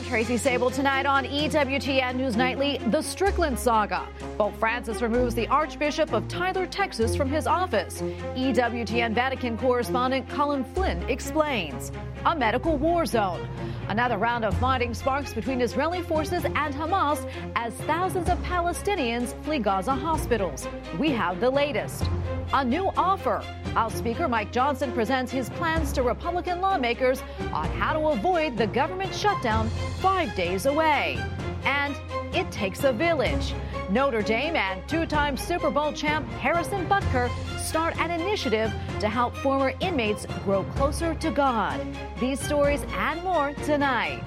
I'm Tracy Sabol Tonight on EWTN News Nightly, the Strickland saga. Pope Francis removes the Archbishop of Tyler, Texas from his office. EWTN Vatican correspondent Colm Flynn explains. A medical war zone. Another round of fighting sparks between Israeli forces and Hamas as thousands of Palestinians flee Gaza hospitals. We have the latest. A new offer. House Speaker Mike Johnson presents his plans to Republican lawmakers on how to avoid the government shutdown five days away. And it takes a village. Notre Dame and two time Super Bowl champ Harrison Butker start an initiative to help former inmates grow closer to God. These stories and more tonight.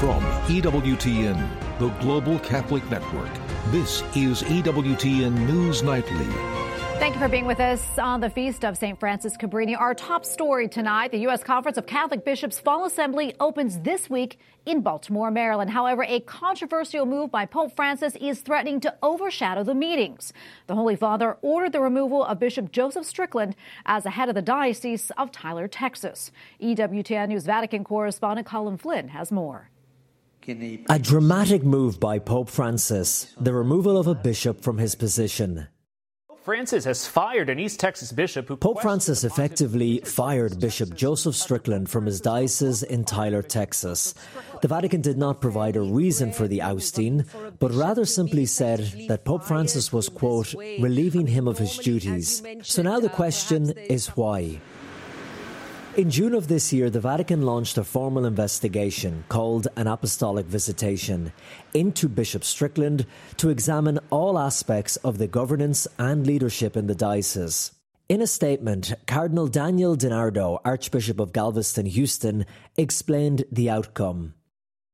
From EWTN, the Global Catholic Network, this is EWTN News Nightly. Thank you for being with us on the Feast of St. Francis Cabrini. Our top story tonight the U.S. Conference of Catholic Bishops Fall Assembly opens this week in Baltimore, Maryland. However, a controversial move by Pope Francis is threatening to overshadow the meetings. The Holy Father ordered the removal of Bishop Joseph Strickland as the head of the Diocese of Tyler, Texas. EWTN News Vatican correspondent Colm Flynn has more. A dramatic move by Pope Francis, the removal of a bishop from his position. Francis has fired an East Texas bishop who. Pope Francis effectively fired Bishop Joseph Strickland from his diocese in Tyler, Texas. The Vatican did not provide a reason for the ousting, but rather simply said that Pope Francis was, quote, relieving him of his duties. So now the question is why? In June of this year, the Vatican launched a formal investigation called an Apostolic Visitation into Bishop Strickland to examine all aspects of the governance and leadership in the diocese. In a statement, Cardinal Daniel DiNardo, Archbishop of Galveston, Houston, explained the outcome.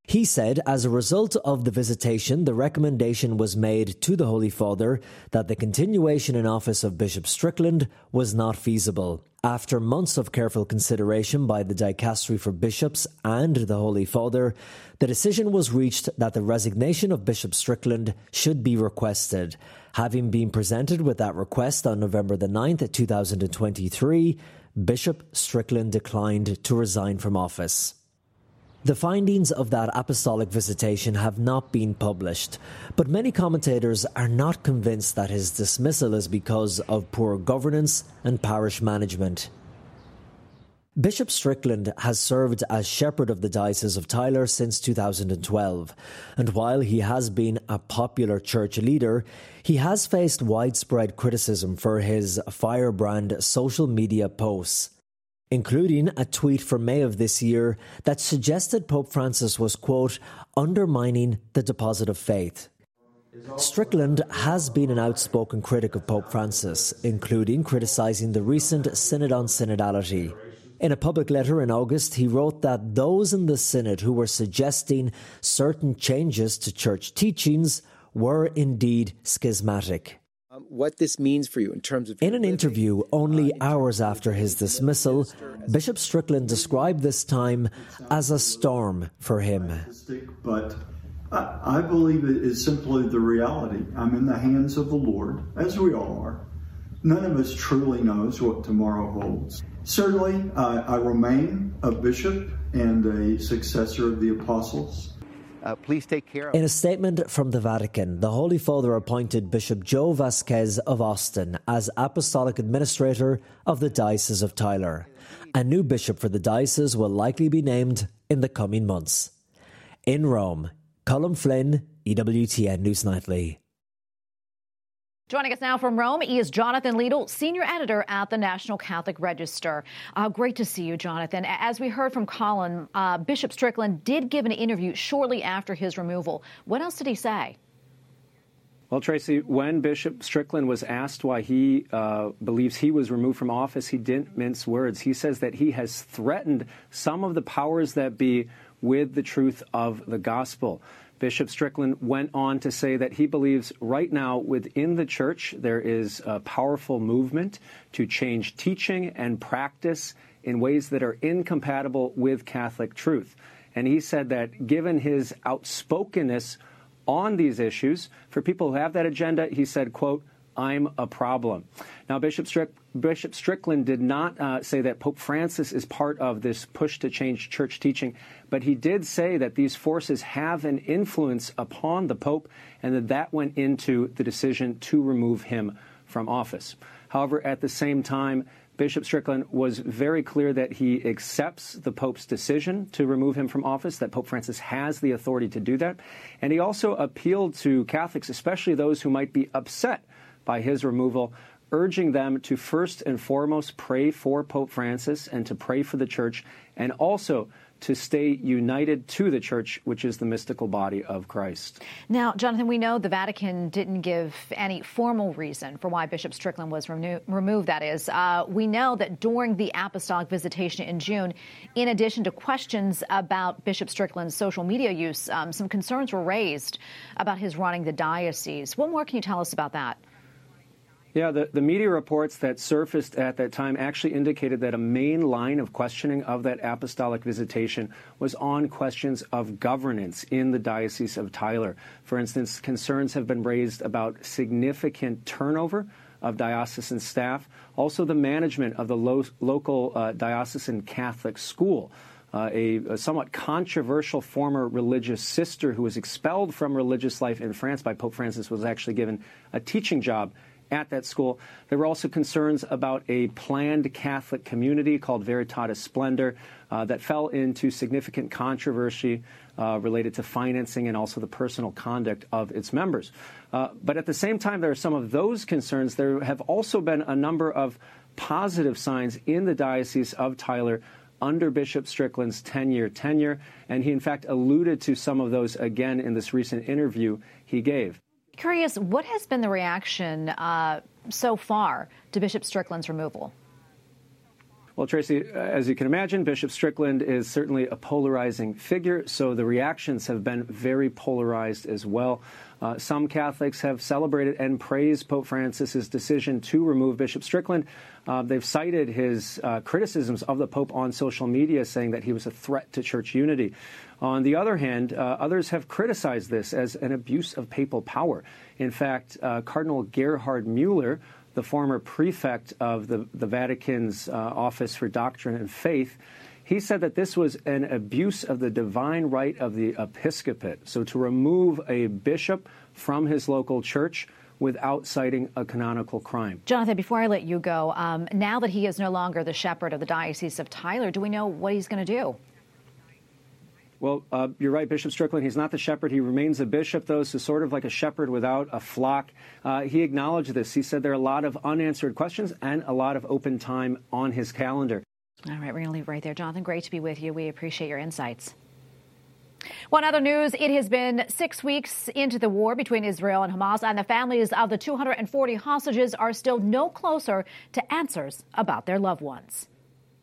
He said, as a result of the visitation, the recommendation was made to the Holy Father that the continuation in office of Bishop Strickland was not feasible. After months of careful consideration by the Dicastery for Bishops and the Holy Father, the decision was reached that the resignation of Bishop Strickland should be requested. Having been presented with that request on November the 9th, 2023, Bishop Strickland declined to resign from office. The findings of that apostolic visitation have not been published, but many commentators are not convinced that his dismissal is because of poor governance and parish management. Bishop Strickland has served as shepherd of the Diocese of Tyler since 2012, and while he has been a popular church leader, he has faced widespread criticism for his firebrand social media posts including a tweet from May of this year that suggested Pope Francis was, quote, undermining the deposit of faith. Strickland has been an outspoken critic of Pope Francis, including criticizing the recent Synod on Synodality. In a public letter in August, he wrote that those in the Synod who were suggesting certain changes to church teachings were indeed schismatic um, what this means for you in terms of. In an interview only uh, hours after his dismissal, Bishop Strickland described this time as a storm for him. But I, I believe it is simply the reality. I'm in the hands of the Lord, as we all are. None of us truly knows what tomorrow holds. Certainly, uh, I remain a bishop and a successor of the apostles. Uh, please take care. In a statement from the Vatican, the Holy Father appointed Bishop Joe Vasquez of Austin as Apostolic Administrator of the Diocese of Tyler. A new bishop for the diocese will likely be named in the coming months. In Rome, Colm Flynn, EWTN News Nightly. Joining us now from Rome is Jonathan Liedl, senior editor at the National Catholic Register. Uh, great to see you, Jonathan. As we heard from Colm, uh, Bishop Strickland did give an interview shortly after his removal. What else did he say? Well, Tracy, when Bishop Strickland was asked why he uh, believes he was removed from office, he didn't mince words. He says that he has threatened some of the powers that be with the truth of the gospel. Bishop Strickland went on to say that he believes right now within the church there is a powerful movement to change teaching and practice in ways that are incompatible with Catholic truth. And he said that given his outspokenness on these issues, for people who have that agenda, he said, quote, I'm a problem. Now, Bishop Strick, Bishop Strickland did not uh, say that Pope Francis is part of this push to change church teaching, but he did say that these forces have an influence upon the Pope and that that went into the decision to remove him from office. However, at the same time, Bishop Strickland was very clear that he accepts the Pope's decision to remove him from office, that Pope Francis has the authority to do that. And he also appealed to Catholics, especially those who might be upset by his removal, urging them to first and foremost pray for Pope Francis and to pray for the church, and also to stay united to the church, which is the mystical body of Christ. Now, Jonathan, we know the Vatican didn't give any formal reason for why Bishop Strickland was remo- removed, that is. Uh, we know that during the apostolic visitation in June, in addition to questions about Bishop Strickland's social media use, um, some concerns were raised about his running the diocese. What more can you tell us about that? Yeah, the, the media reports that surfaced at that time actually indicated that a main line of questioning of that apostolic visitation was on questions of governance in the Diocese of Tyler. For instance, concerns have been raised about significant turnover of diocesan staff, also the management of the lo- local uh, diocesan Catholic school. Uh, a, a, somewhat controversial former religious sister who was expelled from religious life in France by Pope Francis was actually given a teaching job at that school. There were also concerns about a planned Catholic community called Veritatis Splendor uh, that fell into significant controversy uh, related to financing and also the personal conduct of its members. Uh, but at the same time, there are some of those concerns. There have also been a number of positive signs in the Diocese of Tyler under Bishop Strickland's 10 year tenure, and he in fact alluded to some of those again in this recent interview he gave. Curious, what has been the reaction uh, so far to Bishop Strickland's removal? Well, Tracy, as you can imagine, Bishop Strickland is certainly a polarizing figure, so the reactions have been very polarized as well. Uh, some Catholics have celebrated and praised Pope Francis's decision to remove Bishop Strickland. Uh, they've cited his uh, criticisms of the Pope on social media, saying that he was a threat to church unity. On the other hand, uh, others have criticized this as an abuse of papal power. In fact, uh, Cardinal Gerhard Mueller, the former prefect of the, the Vatican's uh, Office for Doctrine and Faith, he said that this was an abuse of the divine right of the episcopate. So to remove a bishop from his local church without citing a canonical crime. Jonathan, before I let you go, um, now that he is no longer the shepherd of the Diocese of Tyler, do we know what he's going to do? Well, uh, you're right, Bishop Strickland. He's not the shepherd. He remains a bishop, though, so sort of like a shepherd without a flock. Uh, he acknowledged this. He said there are a lot of unanswered questions and a lot of open time on his calendar. All right, we're going to leave right there. Jonathan, great to be with you. We appreciate your insights. One other news it has been six weeks into the war between Israel and Hamas, and the families of the 240 hostages are still no closer to answers about their loved ones.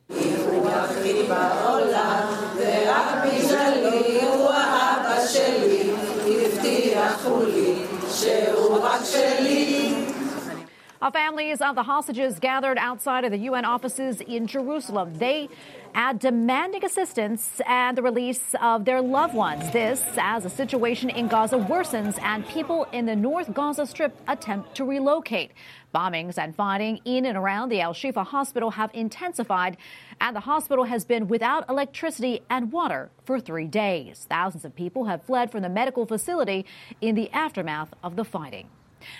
רוח היא בעולם, ורק בשבילי הוא האבא שלי, הבטיחו לי שהוא רק שלי. Families of the hostages gathered outside of the UN offices in Jerusalem. They are demanding assistance and the release of their loved ones. This as the situation in Gaza worsens and people in the North Gaza Strip attempt to relocate. Bombings and fighting in and around the Al Shifa hospital have intensified, and the hospital has been without electricity and water for three days. Thousands of people have fled from the medical facility in the aftermath of the fighting.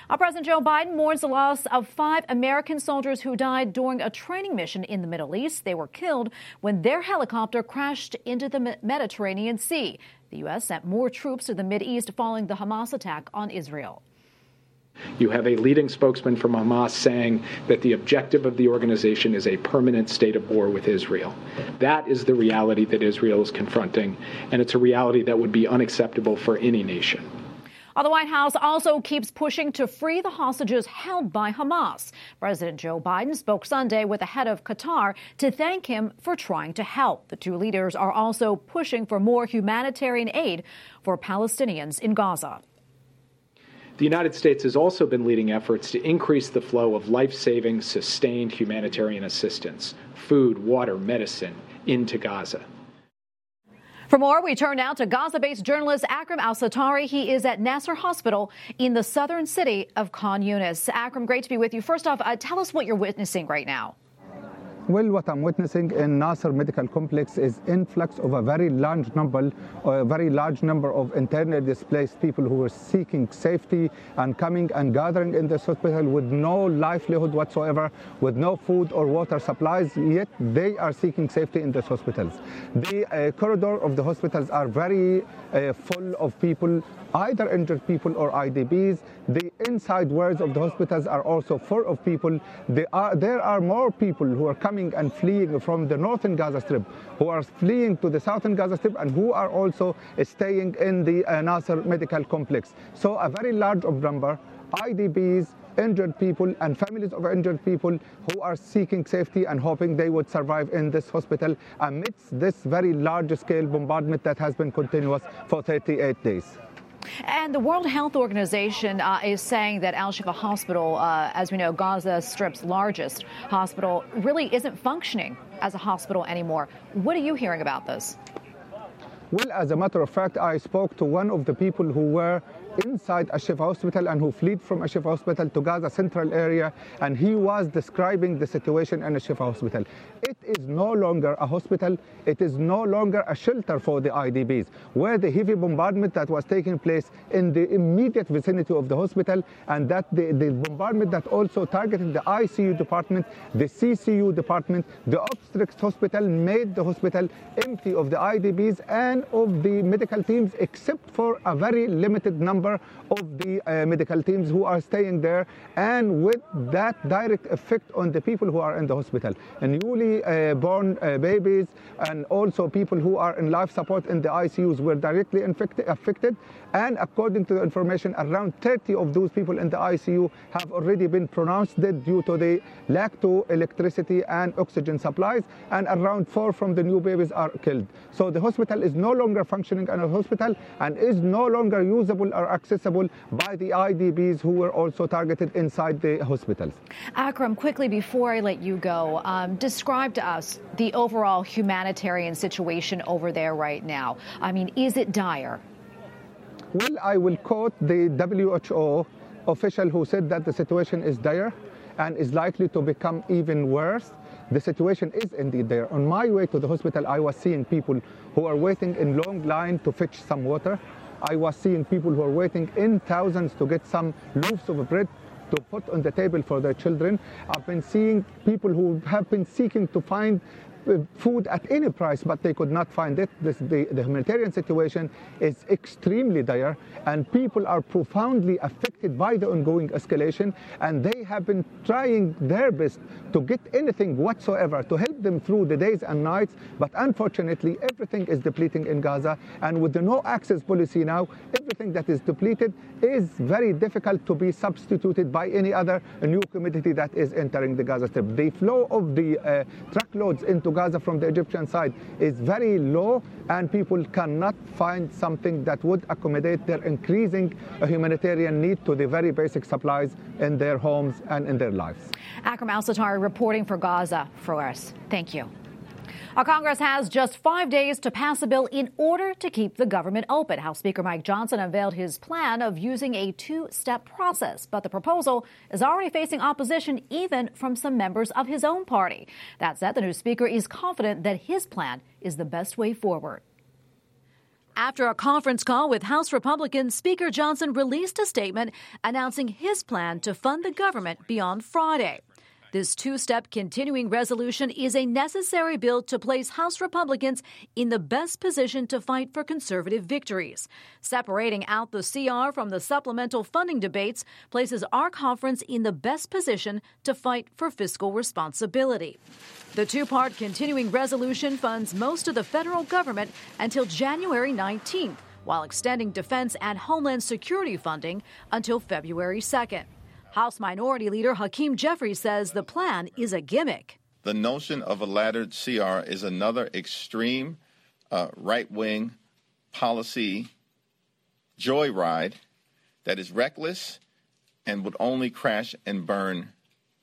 Our President Joe Biden mourns the loss of five American soldiers who died during a training mission in the Middle East. They were killed when their helicopter crashed into the Mediterranean Sea. The U.S. sent more troops to the East following the Hamas attack on Israel. You have a leading spokesman from Hamas saying that the objective of the organization is a permanent state of war with Israel. That is the reality that Israel is confronting, and it's a reality that would be unacceptable for any nation. The White House also keeps pushing to free the hostages held by Hamas. President Joe Biden spoke Sunday with the head of Qatar to thank him for trying to help. The two leaders are also pushing for more humanitarian aid for Palestinians in Gaza. The United States has also been leading efforts to increase the flow of life saving, sustained humanitarian assistance food, water, medicine into Gaza. For more, we turn now to Gaza based journalist Akram Al Satari. He is at Nasser Hospital in the southern city of Khan Yunis. Akram, great to be with you. First off, uh, tell us what you're witnessing right now. Well, what I'm witnessing in Nasser Medical Complex is influx of a very large number, a very large number of internally displaced people who are seeking safety and coming and gathering in this hospital with no livelihood whatsoever, with no food or water supplies. Yet they are seeking safety in these hospitals. The uh, corridor of the hospitals are very uh, full of people either injured people or IDPs. The inside wards of the hospitals are also full of people. Are, there are more people who are coming and fleeing from the northern Gaza Strip, who are fleeing to the southern Gaza Strip, and who are also staying in the uh, Nasser Medical Complex. So a very large number, IDPs, injured people and families of injured people who are seeking safety and hoping they would survive in this hospital amidst this very large scale bombardment that has been continuous for 38 days. And the World Health Organization uh, is saying that Al Shifa Hospital, uh, as we know, Gaza Strip's largest hospital, really isn't functioning as a hospital anymore. What are you hearing about this? Well, as a matter of fact, I spoke to one of the people who were inside Ashifa Hospital and who fled from Ashifa Hospital to Gaza Central area, and he was describing the situation in Ashifa Hospital. It is no longer a hospital, it is no longer a shelter for the IDPs, where the heavy bombardment that was taking place in the immediate vicinity of the hospital, and that the, the bombardment that also targeted the ICU department, the CCU department, the obstetrics hospital made the hospital empty of the IDPs and of the medical teams, except for a very limited number number of the uh, medical teams who are staying there, and with that direct effect on the people who are in the hospital. And newly uh, born uh, babies and also people who are in life support in the ICUs were directly affected. And according to the information, around 30 of those people in the ICU have already been pronounced dead due to the lack to electricity and oxygen supplies, and around four from the new babies are killed. So the hospital is no longer functioning as a hospital and is no longer usable or accessible by the IDPs who were also targeted inside the hospitals. Akram, quickly before I let you go, um, describe to us the overall humanitarian situation over there right now. I mean, is it dire? Well, I will quote the WHO official who said that the situation is dire and is likely to become even worse. The situation is indeed there. On my way to the hospital, I was seeing people who are waiting in long line to fetch some water. I was seeing people who are waiting in thousands to get some loaves of bread to put on the table for their children. I've been seeing people who have been seeking to find food at any price, but they could not find it. This, the, the, humanitarian situation is extremely dire, and people are profoundly affected by the ongoing escalation, and they have been trying their best to get anything whatsoever to help them through the days and nights, but unfortunately, everything is depleting in Gaza, and with the no access policy now, everything that is depleted is very difficult to be substituted by any other new commodity that is entering the Gaza Strip. The flow of the uh, truckloads into Gaza from the Egyptian side is very low, and people cannot find something that would accommodate their increasing uh, humanitarian need to the very basic supplies in their homes and in their lives. Akram Al Satari reporting for Gaza for us. Thank you. Our Congress has just five days to pass a bill in order to keep the government open. House Speaker Mike Johnson unveiled his plan of using a two step process, but the proposal is already facing opposition even from some members of his own party. That said, the new Speaker is confident that his plan is the best way forward. After a conference call with House Republicans, Speaker Johnson released a statement announcing his plan to fund the government beyond Friday. This two step continuing resolution is a necessary bill to place House Republicans in the best position to fight for conservative victories. Separating out the CR from the supplemental funding debates places our conference in the best position to fight for fiscal responsibility. The two part continuing resolution funds most of the federal government until January 19th, while extending defense and homeland security funding until February 2nd. House Minority Leader Hakeem Jeffries says the plan is a gimmick. The notion of a laddered CR is another extreme uh, right wing policy joyride that is reckless and would only crash and burn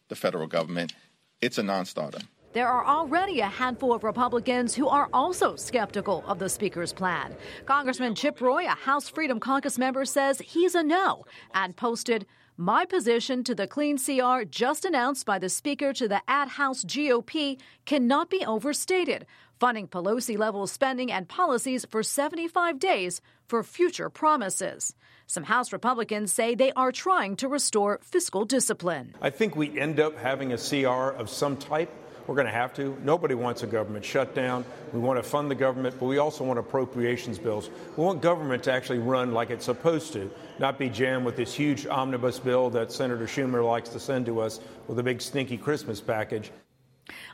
the federal government. It's a non starter. there are already a handful of Republicans who are also skeptical of the Speaker's plan. Congressman Chip Roy, a House Freedom Caucus member, says he's a no and posted, my position to the Clean CR just announced by the Speaker to the at House GOP cannot be overstated, funding Pelosi level spending and policies for 75 days for future promises. Some House Republicans say they are trying to restore fiscal discipline. I think we end up having a CR of some type. We're going to have to. Nobody wants a government shutdown. We want to fund the government, but we also want appropriations bills. We want government to actually run like it's supposed to, not be jammed with this huge omnibus bill that Senator Schumer likes to send to us with a big stinky Christmas package.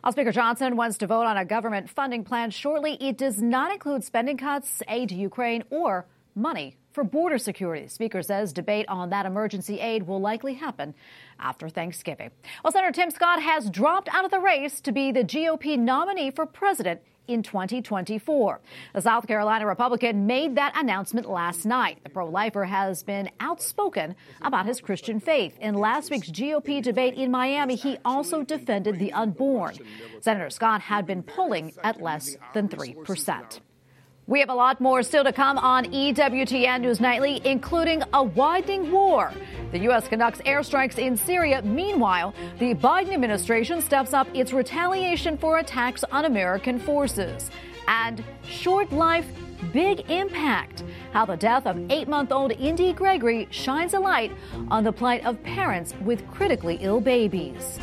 While Speaker Johnson wants to vote on a government funding plan shortly, it does not include spending cuts, aid to Ukraine, or money for border security. The Speaker says debate on that emergency aid will likely happen after Thanksgiving. Well, Senator Tim Scott has dropped out of the race to be the GOP nominee for president in 2024. The South Carolina Republican made that announcement last night. The pro lifer has been outspoken about his Christian faith. In last week's GOP debate in Miami, he also defended the unborn. Senator Scott had been polling at less than 3%. We have a lot more still to come on EWTN News Nightly, including a widening war. The U.S. conducts airstrikes in Syria. Meanwhile, the Biden administration steps up its retaliation for attacks on American forces. And short life, big impact. How the death of eight month old Indy Gregory shines a light on the plight of parents with critically ill babies.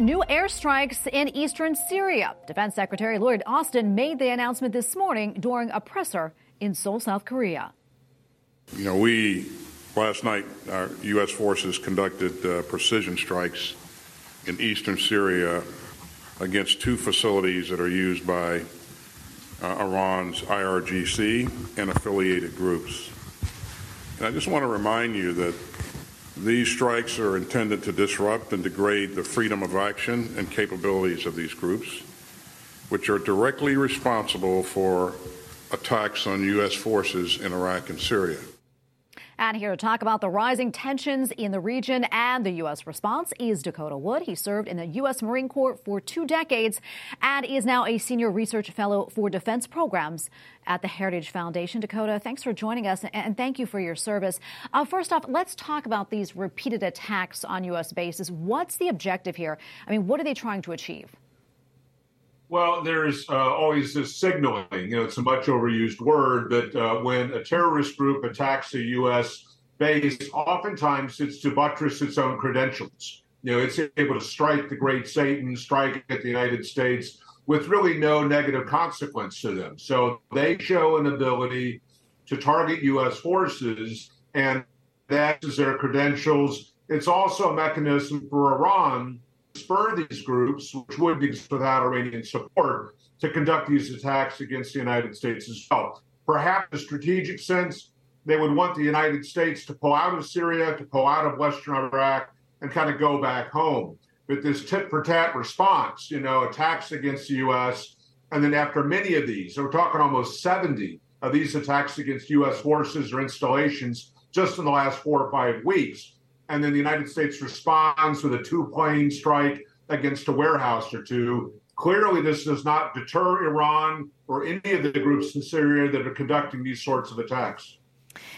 New airstrikes in eastern Syria. Defense Secretary Lloyd Austin made the announcement this morning during a presser in Seoul, South Korea. You know, we last night, our U.S. forces conducted uh, precision strikes in eastern Syria against two facilities that are used by uh, Iran's IRGC and affiliated groups. And I just want to remind you that these strikes are intended to disrupt and degrade the freedom of action and capabilities of these groups, which are directly responsible for attacks on U.S. forces in Iraq and Syria. And here to talk about the rising tensions in the region and the U.S. response is Dakota Wood. He served in the U.S. Marine Corps for two decades and is now a senior research fellow for defense programs at the Heritage Foundation. Dakota, thanks for joining us and thank you for your service. Uh, first off, let's talk about these repeated attacks on U.S. bases. What's the objective here? I mean, what are they trying to achieve? Well, there's uh, always this signaling. You know, it's a much overused word, but uh, when a terrorist group attacks a U.S. base, oftentimes it's to buttress its own credentials. You know, it's able to strike the great Satan, strike at the United States with really no negative consequence to them. So they show an ability to target U.S. forces, and that is their credentials. It's also a mechanism for Iran spur these groups, which would exist without Iranian support, to conduct these attacks against the United States as well. Perhaps a strategic sense, they would want the United States to pull out of Syria, to pull out of Western Iraq, and kind of go back home. But this tit for tat response, you know, attacks against the U.S., and then after many of these, we're talking almost 70 of these attacks against U.S. forces or installations just in the last four or five weeks, and then the United States responds with a two plane strike against a warehouse or two. Clearly, this does not deter Iran or any of the groups in Syria that are conducting these sorts of attacks.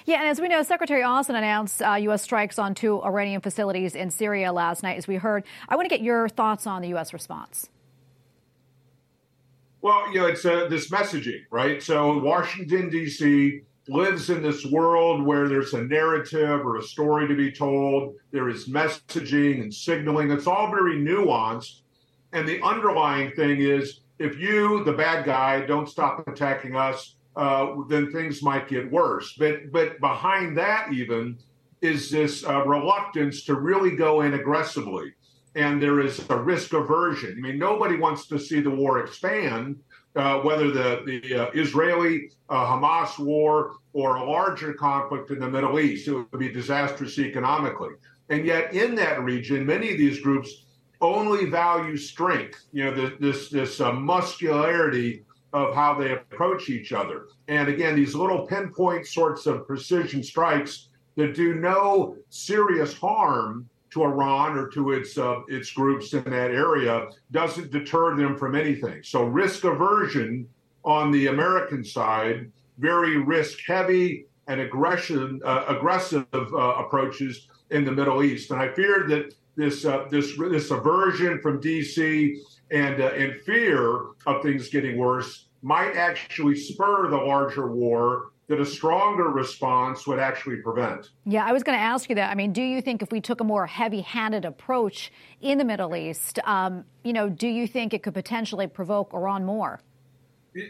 Yeah, and as we know, Secretary Austin announced uh, U.S. strikes on two Iranian facilities in Syria last night, as we heard. I want to get your thoughts on the U.S. response. Well, you know, it's uh, this messaging, right? So, in Washington, D.C., lives in this world where there's a narrative or a story to be told. There is messaging and signaling. It's all very nuanced. And the underlying thing is if you, the bad guy, don't stop attacking us, uh, then things might get worse. But but behind that even is this uh, reluctance to really go in aggressively, and there is a risk aversion. I mean, nobody wants to see the war expand, uh, whether the, the uh, Israeli uh, Hamas war or a larger conflict in the Middle East. It would be disastrous economically. And yet, in that region, many of these groups only value strength, you know, the, this, this uh, muscularity of how they approach each other. And again, these little pinpoint sorts of precision strikes that do no serious harm to Iran or to its uh, its groups in that area doesn't deter them from anything. So risk aversion on the American side, very risk heavy and aggression uh, aggressive uh, approaches in the Middle East. And I fear that this uh, this this aversion from D.C. and uh, and fear of things getting worse might actually spur the larger war that a stronger response would actually prevent. Yeah, I was going to ask you that. I mean, do you think if we took a more heavy-handed approach in the Middle East, um, you know, do you think it could potentially provoke Iran more?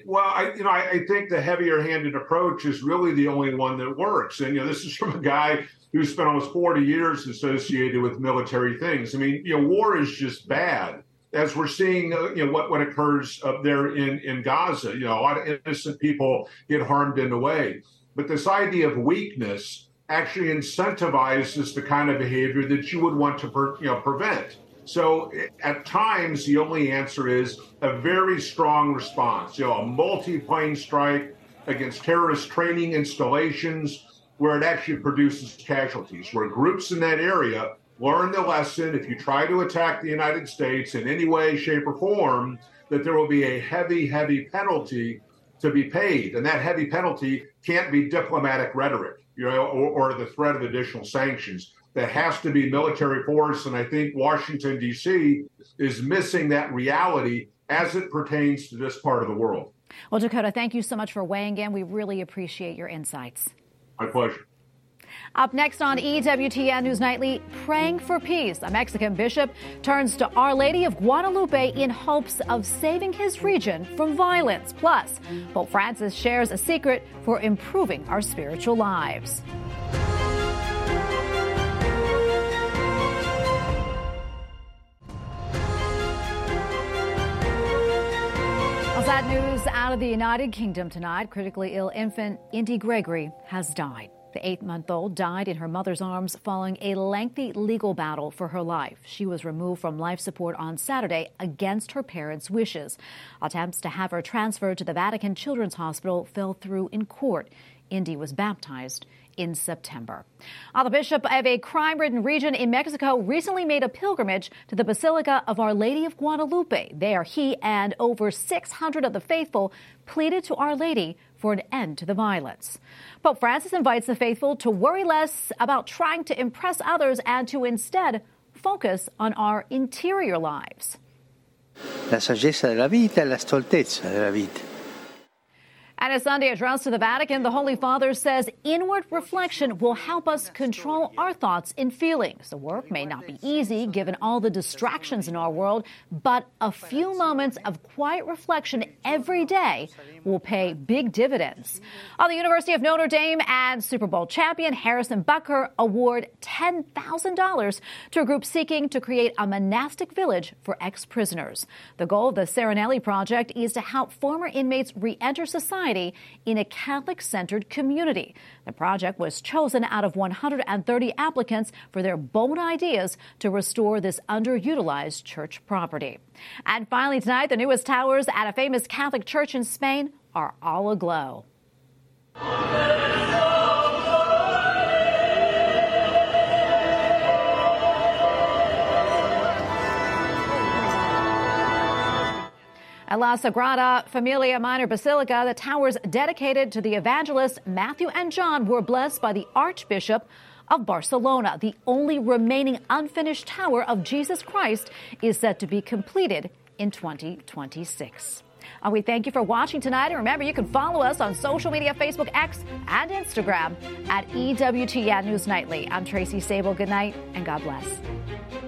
Well, I, you know, I, I think the heavier-handed approach is really the only one that works. And you know, this is from a guy who spent almost 40 years associated with military things. I mean, you know, war is just bad as we're seeing, uh, you know, what, what occurs up there in, in Gaza. You know, a lot of innocent people get harmed in the way. But this idea of weakness actually incentivizes the kind of behavior that you would want to, per, you know, prevent. So at times, the only answer is a very strong response. You know, a multi-plane strike against terrorist training installations where it actually produces casualties, where groups in that area learn the lesson if you try to attack the United States in any way, shape, or form, that there will be a heavy, heavy penalty to be paid. And that heavy penalty can't be diplomatic rhetoric, you know, or, or the threat of additional sanctions. That has to be military force. And I think Washington, D.C. is missing that reality as it pertains to this part of the world. Well, Dakota, thank you so much for weighing in. We really appreciate your insights. My pleasure. Up next on EWTN News Nightly, praying for peace. A Mexican bishop turns to Our Lady of Guadalupe in hopes of saving his region from violence. Plus, Pope Francis shares a secret for improving our spiritual lives. Sad news out of the United Kingdom tonight. Critically ill infant Indy Gregory has died. The eight month old died in her mother's arms following a lengthy legal battle for her life. She was removed from life support on Saturday against her parents' wishes. Attempts to have her transferred to the Vatican Children's Hospital fell through in court. Indy was baptized in September. Uh, the bishop of a crime ridden region in Mexico recently made a pilgrimage to the Basilica of Our Lady of Guadalupe. There, he and over 600 of the faithful pleaded to Our Lady for an end to the violence. Pope Francis invites the faithful to worry less about trying to impress others and to instead focus on our interior lives. La saggezza della vita e la stoltezza della vita. At a Sunday address to the Vatican, the Holy Father says inward reflection will help us control our thoughts and feelings. The work may not be easy given all the distractions in our world, but a few moments of quiet reflection every day will pay big dividends. On the University of Notre Dame and Super Bowl champion Harrison Butker award $10,000 to a group seeking to create a monastic village for ex-prisoners. The goal of the Serenelli project is to help former inmates re-enter society society in a Catholic centered community. The project was chosen out of 130 applicants for their bold ideas to restore this underutilized church property. And finally, tonight, the newest towers at a famous Catholic church in Spain are all aglow. At La Sagrada Familia Minor Basilica, the towers dedicated to the evangelists Matthew and John were blessed by the Archbishop of Barcelona. The only remaining unfinished tower of Jesus Christ is set to be completed in 2026. Uh, we thank you for watching tonight. And remember, you can follow us on social media Facebook, X, and Instagram at EWTN News Nightly. I'm Tracy Sabol. Good night and God bless.